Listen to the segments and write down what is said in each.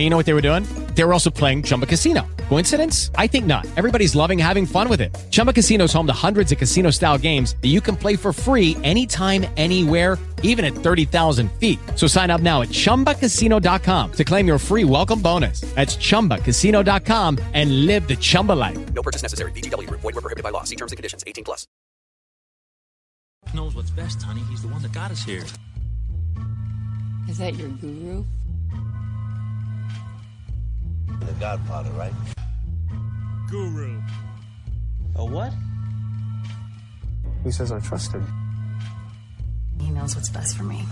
and you know what they were doing? They were also playing Chumba Casino. Coincidence? I think not. Everybody's loving having fun with it. Chumba Casino is home to hundreds of casino-style games that you can play for free anytime, anywhere, even at 30,000 feet. So sign up now at ChumbaCasino.com to claim your free welcome bonus. That's ChumbaCasino.com and live the Chumba life. No purchase necessary. VGW Group. Void were prohibited by law. See terms and conditions. 18 plus. knows what's best, honey. He's the one that got us here. Is that your guru? Godfather, right? Guru. A what? He says I trust him. He knows what's best for me.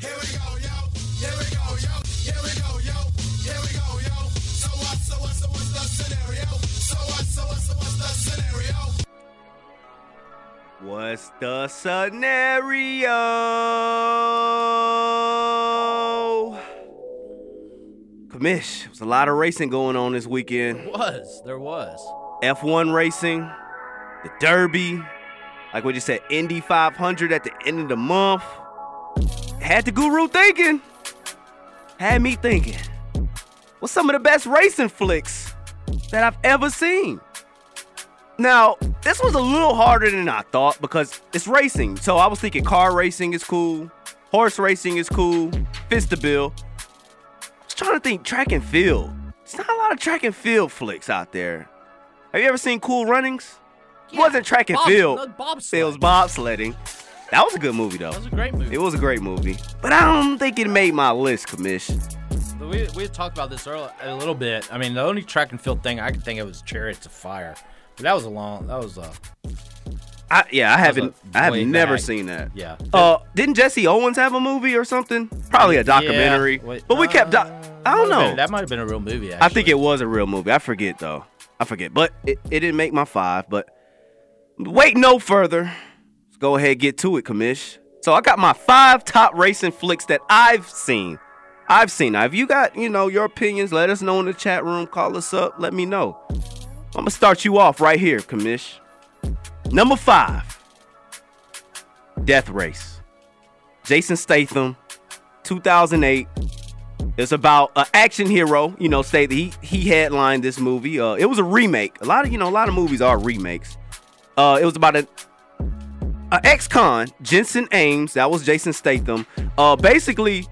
Here we go, yo. Here we go, yo. Here we go, yo. Here we go, yo. So what, so what, so what's the scenario? So what, so what, so what's the scenario? What's the scenario? Commish, there's a lot of racing going on this weekend. Was. There was. F1 racing, the Derby, like what you said, Indy 500 at the end of the month. Had the guru thinking. Had me thinking. What's some of the best racing flicks that I've ever seen? Now, this was a little harder than I thought because it's racing. So I was thinking car racing is cool, horse racing is cool, Fistabill. I was trying to think track and field. It's not a lot of track and field flicks out there. Have you ever seen Cool Runnings? it wasn't track and Bob- field. no, bobsled. It was bobsledding. That was a good movie though. That was a great movie. It was a great movie, but I don't think it made my list, Commish. We, we talked about this earlier a little bit. I mean, the only track and field thing I could think of was Chariots of Fire. But that was a long. That was uh. I, yeah, I haven't. I have never seen that. Yeah. Uh, didn't Jesse Owens have a movie or something? Probably a documentary. Yeah, wait, but we kept. doc- I don't know. been- that might have been a real movie. Actually. I think it was a real movie. I forget though. I forget. But it, it didn't make my five. But wait no further. Let's go ahead get to it, Commish. So I got my five top racing flicks that I've seen. I've seen. Now, if you got, you know, your opinions, let us know in the chat room. Call us up. Let me know. I'm gonna start you off right here, Commish. Number five. Death Race. Jason Statham, 2008. It's about an action hero. You know, Statham. He he headlined this movie. Uh, it was a remake. A lot of you know, a lot of movies are remakes. Uh, it was about a, a ex-con, Jensen Ames. That was Jason Statham. Uh, basically,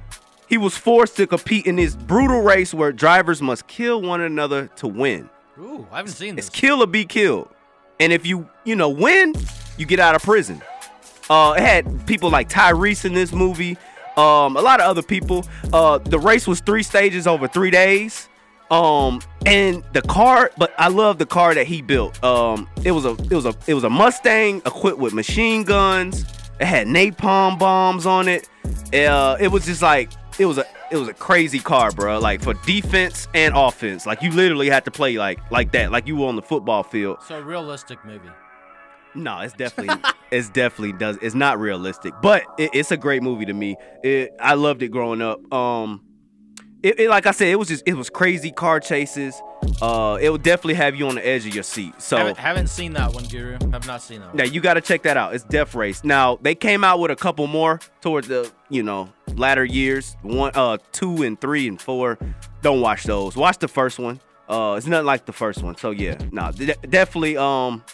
he was forced to compete in this brutal race where drivers must kill one another to win. Ooh, I haven't seen this. It's kill or be killed. And if you, you know, win, you get out of prison. Uh, it had people like Tyrese in this movie. Um, a lot of other people. Uh, the race was three stages over three days. Um, and the car, but I love the car that he built. Um, it was a, it was a, it was a Mustang equipped with machine guns. It had napalm bombs on it. Uh, it was just like, it was a, it was a crazy car, bro. Like for defense and offense, like you literally had to play like, like that, like you were on the football field. So realistic movie. No, it's definitely it's definitely does it's not realistic, but it, it's a great movie to me. It, I loved it growing up. Um, it, it- like I said, it was just it was crazy car chases. Uh, it would definitely have you on the edge of your seat. So haven't, haven't seen that one, Guru. Have not seen that one. now you got to check that out. It's Death Race. Now they came out with a couple more towards the you know latter years. One, uh, two and three and four. Don't watch those. Watch the first one. Uh, it's nothing like the first one. So yeah, no, de- definitely. Um,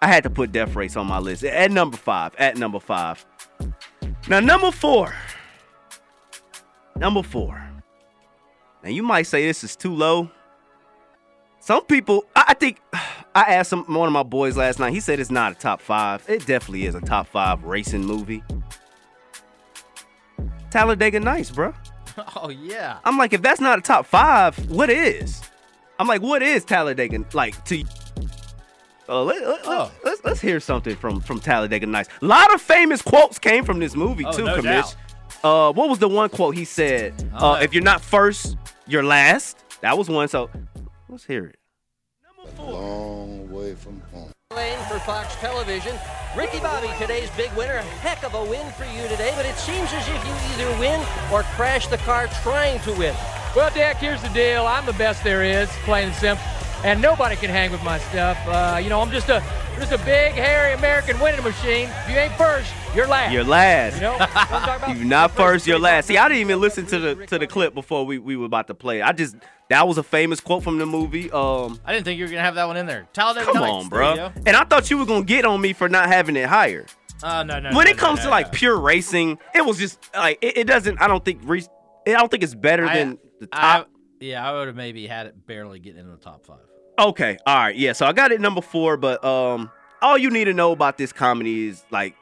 I had to put Death Race on my list at number five. At number five. Now number four. Number four. Now you might say this is too low. Some people, I I think, I asked some, one of my boys last night. He said it's not a top five. It definitely is a top five racing movie. Talladega Nights, bro. Oh yeah. I'm like, if that's not a top five, what is? I'm like, what is Talladega like to? you? Uh, let, let, Oh. let's, let's hear something from from Talladega Nights. A lot of famous quotes came from this movie Oh, too, no doubt. Uh, what was the one quote he said? Uh, yeah. if you're not first, you're last. That was one. So let's hear it. Long way from home. Lane for Fox Television. Ricky Bobby, today's big winner. Heck of a win for you today, but it seems as if you either win or crash the car trying to win. Well, Dak, here's the deal. I'm the best there is, plain and simple, and nobody can hang with my stuff. Uh, you know, I'm just a just a big, hairy American winning machine. If you ain't first, you're last. You're last. You know, what I'm talking about? You're not first, you're last. See, I didn't even listen to the to the clip before we, we were about to play. I just that was a famous quote from the movie. Um, I didn't think you were gonna have that one in there. Talladega come Nights, on, bro. go. And I thought you were gonna get on me for not having it higher. Uh, no, no. when no, it comes no, to like no. pure racing, it was just like it, it doesn't. I don't think re- I don't think it's better I- than the I- top. yeah, I would have maybe had it barely getting in the top five. okay, all right, yeah. So I got it number four, but um, all you need to know about this comedy is like,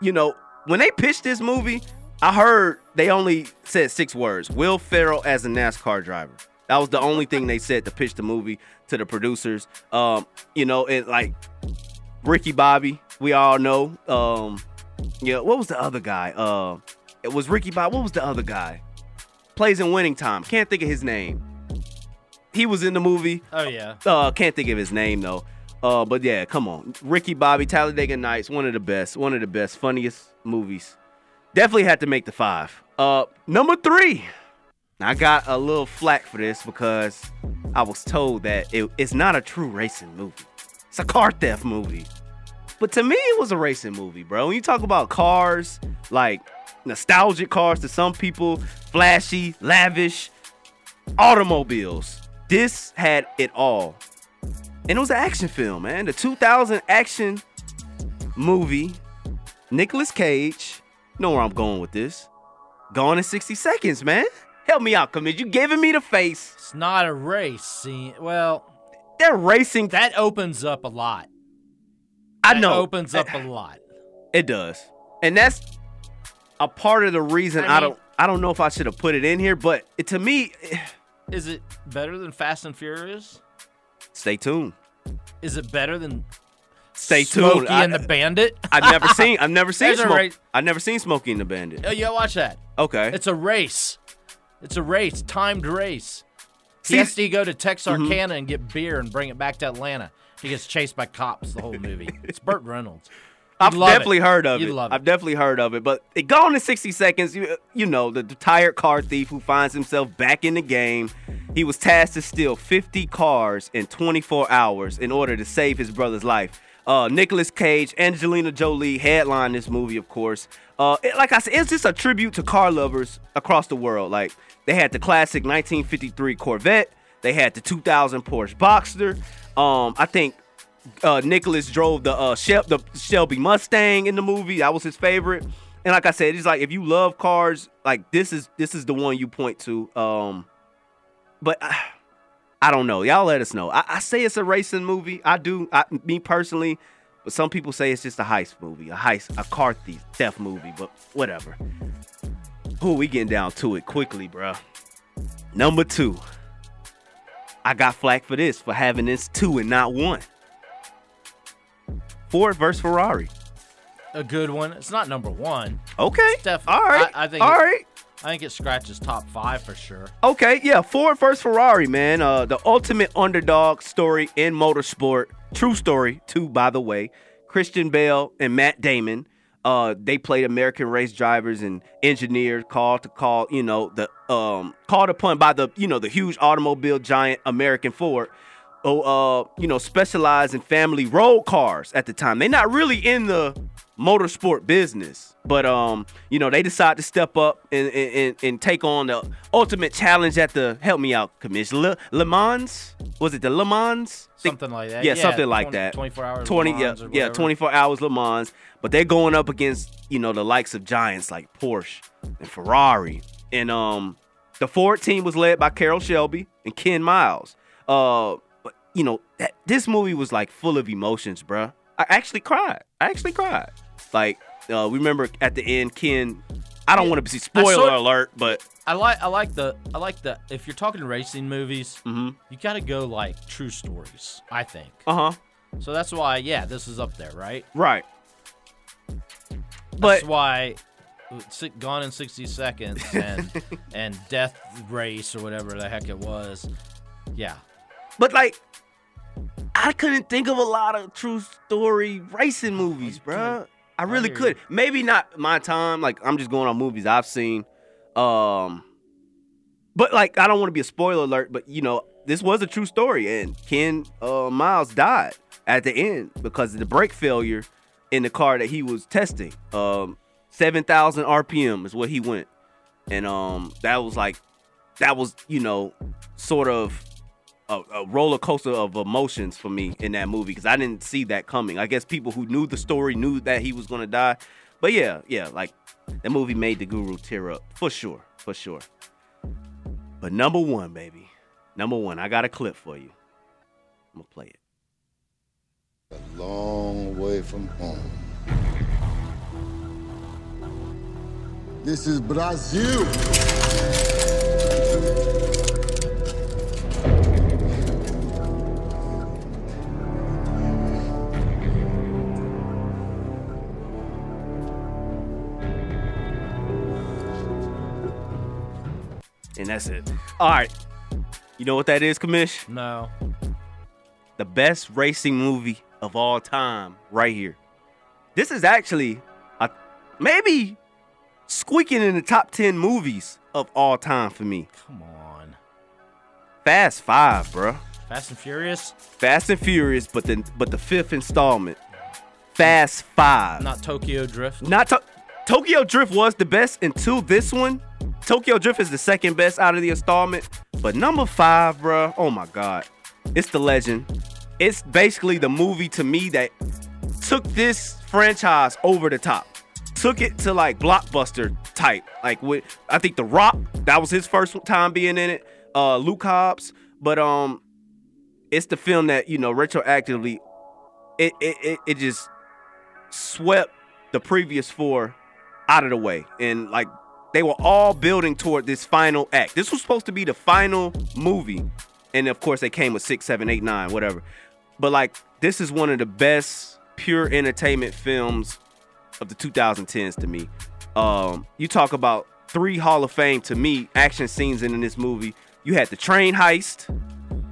you know, when they pitched this movie, I heard they only said six words: Will Ferrell as a NASCAR driver. That was the only thing they said to pitch the movie to the producers. Um, you know, and like Ricky Bobby, we all know. Um, yeah, what was the other guy? Uh, it was Ricky Bobby. What was the other guy? Plays in Winning Time. Can't think of his name. He was in the movie. Oh yeah. Uh, can't think of his name though. Uh, but yeah, come on, Ricky Bobby, Talladega Nights, one of the best, one of the best, funniest movies. Definitely had to make the five. Uh, number three. I got a little flack for this because I was told that it, it's not a true racing movie. It's a car theft movie. But to me, it was a racing movie, bro. When you talk about cars, like nostalgic cars to some people, flashy, lavish, automobiles. This had it all. And it was an action film, man. The 2000 action movie. Nicolas Cage. Know where I'm going with this. Gone in 60 seconds, man. Help me out, Commish. You giving me the face. It's not a race scene. Well, They're racing. that opens up a lot. I That know. opens up a lot. It does. And that's a part of the reason I I, mean- don't I don't know if I should have put it in here, but it, to me, eh, Is it better than Fast and Furious? Stay tuned. Is it better than Stay tuned. Smokey I- and the Bandit? I've never seen I've never seen Smoke. ra- I've never seen Smokey and the Bandit. Oh, yeah, watch that. Okay. It's a race. It's a race, timed race. See- he has to go to Texarkana mm-hmm. and get beer and bring it back to Atlanta. He gets chased by cops the whole movie. It's Burt Reynolds. I've love it. definitely heard of You'd it. love I've it. definitely heard of it. But it gone in 60 seconds. You, you know, the, tired car thief who finds himself back in the game. He was tasked to steal 50 cars in 24 hours in order to save his brother's life. Uh, Nicolas Cage, Angelina Jolie headline this movie, of course. Uh, it- like I said, it's just a tribute to car lovers across the world. Like they had the classic 1953 Corvette. They had the 2000 Porsche Boxster. Um, I think uh, Nicolas drove the uh, the Shelby Mustang in the movie. That was his favorite. And like I said, it's like if you love cars, like this is this is the one you point to. Um, but I, I don't know. Y'all let us know. I, I say it's a racing movie. I do. I, me personally, but some people say it's just a heist movie, a heist, a car thief theft movie. But whatever. Who we getting down to it quickly, bruh. Number two. I got flack for this for having this two and not one. Ford versus Ferrari. A good one. It's not number one. Okay. Def- All right. I, I think. All it- I think it scratches top five for sure. Okay, yeah, Ford versus Ferrari, man. Uh, the ultimate underdog story in motorsport. True story, too, by the way. Christian Bale and Matt Damon. Uh, they played American race drivers and engineers, called to call, you know, the um called upon by the, you know, the huge automobile giant American Ford. Oh, uh, you know, specialize in family road cars at the time. They're not really in the motorsport business, but um, you know, they decide to step up and and, and, take on the ultimate challenge at the help me out commission Le, Le Mans. Was it the Le Mans? Something like that. Yeah, Yeah, something like 20 that. 24 hours Le 20 Mans yeah, yeah, 24 hours Le Mans. But they're going up against, you know, the likes of giants like Porsche and Ferrari. And um the Ford team was led by Carroll Shelby and Ken Miles. Uh you know, that, this movie was like full of emotions, bruh. I actually cried. I actually cried. Like, uh, we remember at the end, Ken. I don't want to be spoiler sort- alert, but I like I like the I like the if you're talking racing movies, Mhm. you got to go like true stories. I think uh huh. So that's why, yeah, this is up there, right? Right. That's But why uh, Gone in 60 Seconds and and Death Race or whatever the heck it was. Yeah. but like I couldn't think of a lot of true story racing movies, bruh. I really could. Maybe not my time. Like I'm just going on movies I've seen. Um, but like I don't want to be a spoiler alert, but you know this was a true story, and Ken uh, Miles died at the end because of the brake failure in the car that he was testing. Um, seven thousand RPM is what he went, and um, that was like that was you know sort of a, a roller coaster of emotions for me in that movie because I didn't see that coming. I guess people who knew the story knew that he was gonna die, but yeah, yeah, like that movie made the Guru tear up for sure, for sure. But number one, baby, number one, I got a clip for you. I'm gonna play it. A long way from home. This is Brazil. That's it. All right. You know what that is, Commish? No. The best racing movie of all time, right here. This is actually a, maybe squeaking in the top 10 movies of all time for me. Come on. Fast Five, bruh. Fast and Furious? Fast and Furious, but the but the fifth installment. Fast Five. Not Tokyo Drift? Not to- Tokyo Drift was the best until this one. Tokyo Drift is the second best out of the installment. But number five, bruh, oh my god. It's the legend. It's basically the movie to me that took this franchise over the top. Took it to like blockbuster type. Like with I think The Rock, that was his first time being in it. Uh Luke Hobbs. But um it's the film that, you know, retroactively it it it, it just swept the previous four out of the way. And like they were all building toward this final act. This was supposed to be the final movie. And of course they came with six, seven, eight, nine, whatever. But like this is one of the best pure entertainment films of the 2010s to me. Um, you talk about three Hall of Fame to me action scenes in this movie. You had the train heist,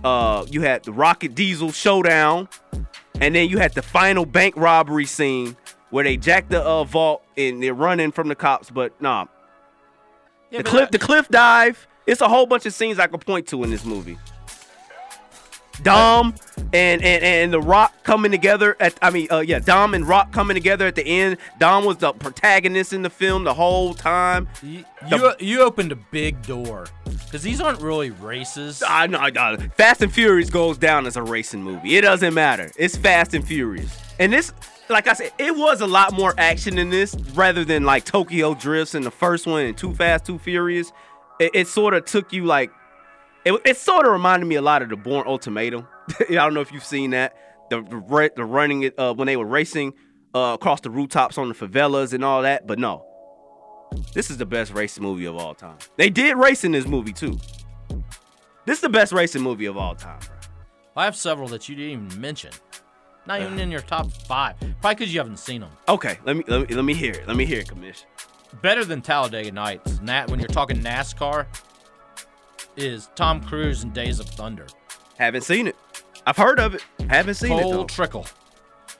uh, you had the Rocket Diesel showdown, and then you had the final bank robbery scene where they jack the uh, vault and they're running from the cops. But nah, Yeah, the cliff, I- the cliff dive. It's a whole bunch of scenes I could point to in this movie. Dom and, and and the Rock coming together at I mean uh yeah Dom and Rock coming together at the end. Dom was the protagonist in the film the whole time. You, you, you opened a big door. Because these aren't really races. I know, I know. Fast and Furious goes down as a racing movie. It doesn't matter. It's Fast and Furious. And this, like I said, it was a lot more action in this rather than like Tokyo Drifts in the first one and Too Fast, Too Furious. It, it sort of took you like, it, it sort of reminded me a lot of the Bourne Ultimatum. I don't know if you've seen that. The the, the running it uh, when they were racing uh, across the rooftops on the favelas and all that. But no, this is the best racing movie of all time. They did race in this movie too. This is the best racing movie of all time. I have several that you didn't even mention. Not even in your top five. Probably because you haven't seen them. Okay, let me let me let me hear it. Let me hear it, Commish. Better than Talladega Nights. Nat, when you're talking NASCAR, is Tom Cruise in Days of Thunder. Haven't seen it. I've heard of it. Haven't seen it Cole. Trickle.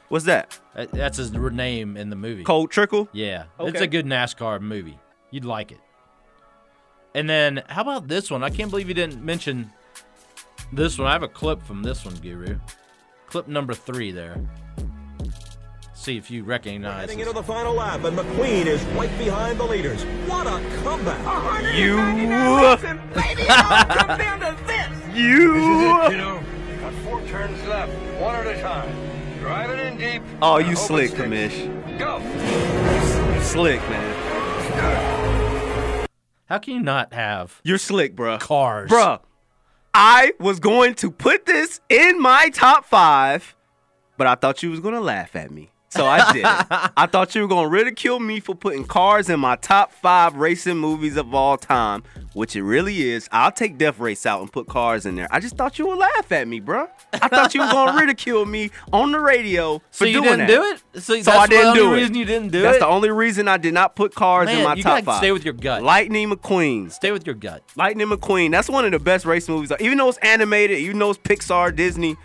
What's that? That- That's his name in the movie. Cole Trickle? Yeah, it's Okay. a good NASCAR movie. You'd like it. And then, how about this one? I can't believe you didn't mention this one. I have a clip from this one, Guru. Clip number three there. See if you recognize Heading into the final lap, and McQueen is right behind the leaders. What a comeback! You. Come down to this. You. Got four turns left, one at a time. Driving in deep. Oh, you slick, sticks. Commish. Go. Slick, man. How can you not have You're slick, bruh. cars? Bruh, I was going to put this in my top five, but I thought you was gonna laugh at me. So I did. I thought you were gonna ridicule me for putting cars in my top five racing movies of all time, which it really is. I'll take Death Race out and put cars in there. I just thought you would laugh at me, bruh. I thought you were gonna ridicule me on the radio for So you doing didn't that. do it? So that's I the didn't only do it. reason you didn't do That's it? That's the only reason I did not put cars in my you top gotta five. stay with your gut. Lightning McQueen. Stay with your gut. Lightning McQueen. That's one of the best race movies. Even though it's animated, even though it's Pixar, Disney,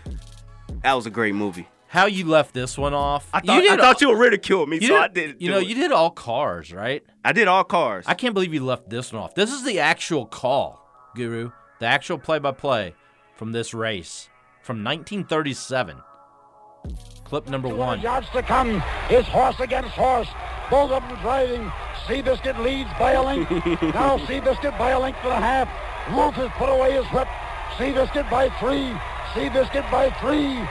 that was a great movie. How you left this one off? I thought you, I thought you would ridicule me, you so did- I did. You do know, it. you did all cars, right? I did all cars. I can't believe you left this one off. This is the actual call, Guru. The actual play-by-play from this race from 1937. Clip number one. yards to come is horse against horse. Both of them driving. Seabiscuit leads by a length. now Seabiscuit by a length and a half. Woolf has put away his whip. Seabiscuit by three. Seabiscuit by three.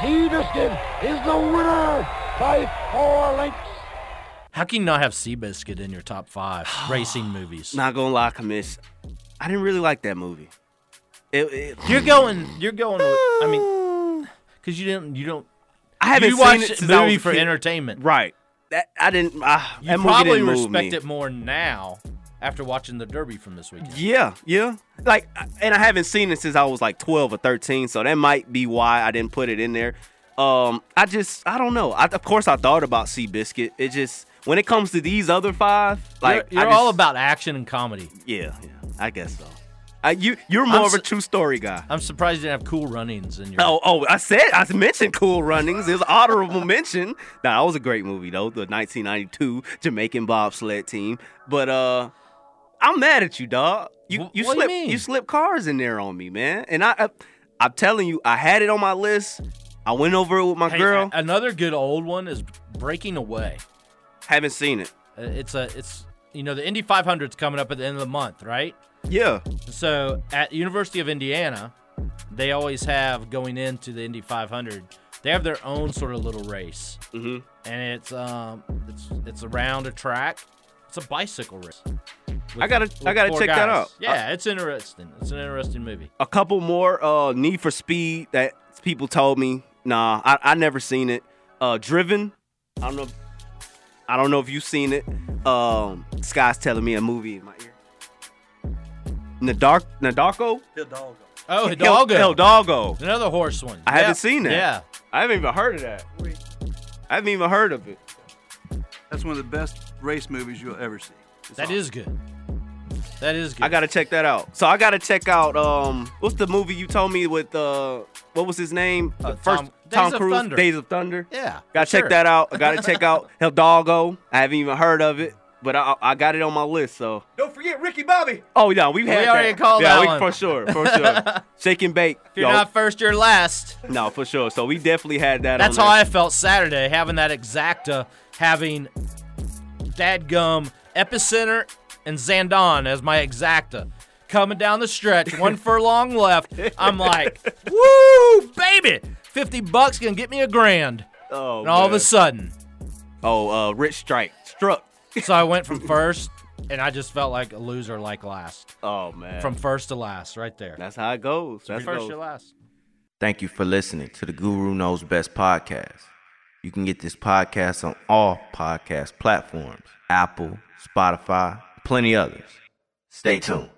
Seabiscuit is the winner by four lengths. How can you not have Seabiscuit in your top five racing movies? Not gonna lie, commish. I didn't really like that movie. It, it, You're going. You're going. With, I mean, because you didn't. You don't. I haven't you seen watch it a since I movie was for kid. entertainment. right. That I didn't. Uh, You that movie probably didn't move respect me. it more now after watching the Derby from this weekend. Yeah, yeah. Like, and I haven't seen it since I was like 12 or 13, so that might be why I didn't put it in there. Um, I just, I don't know. I, of course, I thought about Seabiscuit. It just, when it comes to these other five, like, you're, you're I all about action and comedy. Yeah, yeah. I guess so. I, you, you're more I'm of a true story guy. I'm surprised you didn't have Cool Runnings in your. Oh, oh! I said I mentioned Cool Runnings. It was an honorable mention. Nah, that was a great movie though. The 1992 Jamaican bobsled team. But uh, I'm mad at you, dog. You you what do you slip you slip cars in there on me, man. And I, I I'm telling you, I had it on my list. I went over it with my Hey, girl. another good old one is Breaking Away. Haven't seen it. Uh, It's a. It's you know the Indy 500's coming up at the end of the month, right? Yeah. So at University of Indiana, they always have going into the Indy 500. They have their own sort of little race, mm-hmm. and it's um it's it's around a track. It's a bicycle race. I gotta- with I gotta four check that out. Yeah, it's interesting. It's an interesting movie. a couple more uh Need for Speed that people told me. Nah, I, I never seen it. Uh Driven. I don't know. I don't know if you've seen it. Um Sky's telling me a movie in my ear. Nadark Nadarko? Hidalgo. Oh, Hidalgo. Hidalgo. Another horse one. I Yeah. haven't seen that. Yeah. I haven't even heard of that. I haven't even heard of it. That's one of the best race movies you'll ever see. It's That awesome. is good. That is good. I gotta check that out. So I gotta check out um what's the movie you told me with uh what was his name? Uh, The first Tom- Tom, Cruise, Thunder. Days of Thunder. Yeah, Gotta check sure. that out. I gotta check out Hidalgo. I haven't even heard of it, but I, I got it on my list. So Don't forget Ricky Bobby. oh yeah, we've had We had already that. called yeah, that we, one. for sure, for sure. Shake and bake. If you're Yo, not first, you're last. no, for sure. So we definitely had that. That's on how there. I felt Saturday, having that exacta, having Dadgum, Epicenter, and Zandon as my exacta. Coming down the stretch, one furlong left. I'm like, woo, baby! 50 bucks can get me a grand. Oh, and all of a sudden, Oh, uh, Rich Strike struck. so I went from first, and I just felt like a loser like last. Oh man, From first to last, right there. that's how it goes. That's first, goes. you're last. Thank you for listening to the Guru Knows Best podcast. You can get this podcast on all podcast platforms Apple, Spotify, plenty others. Stay tuned.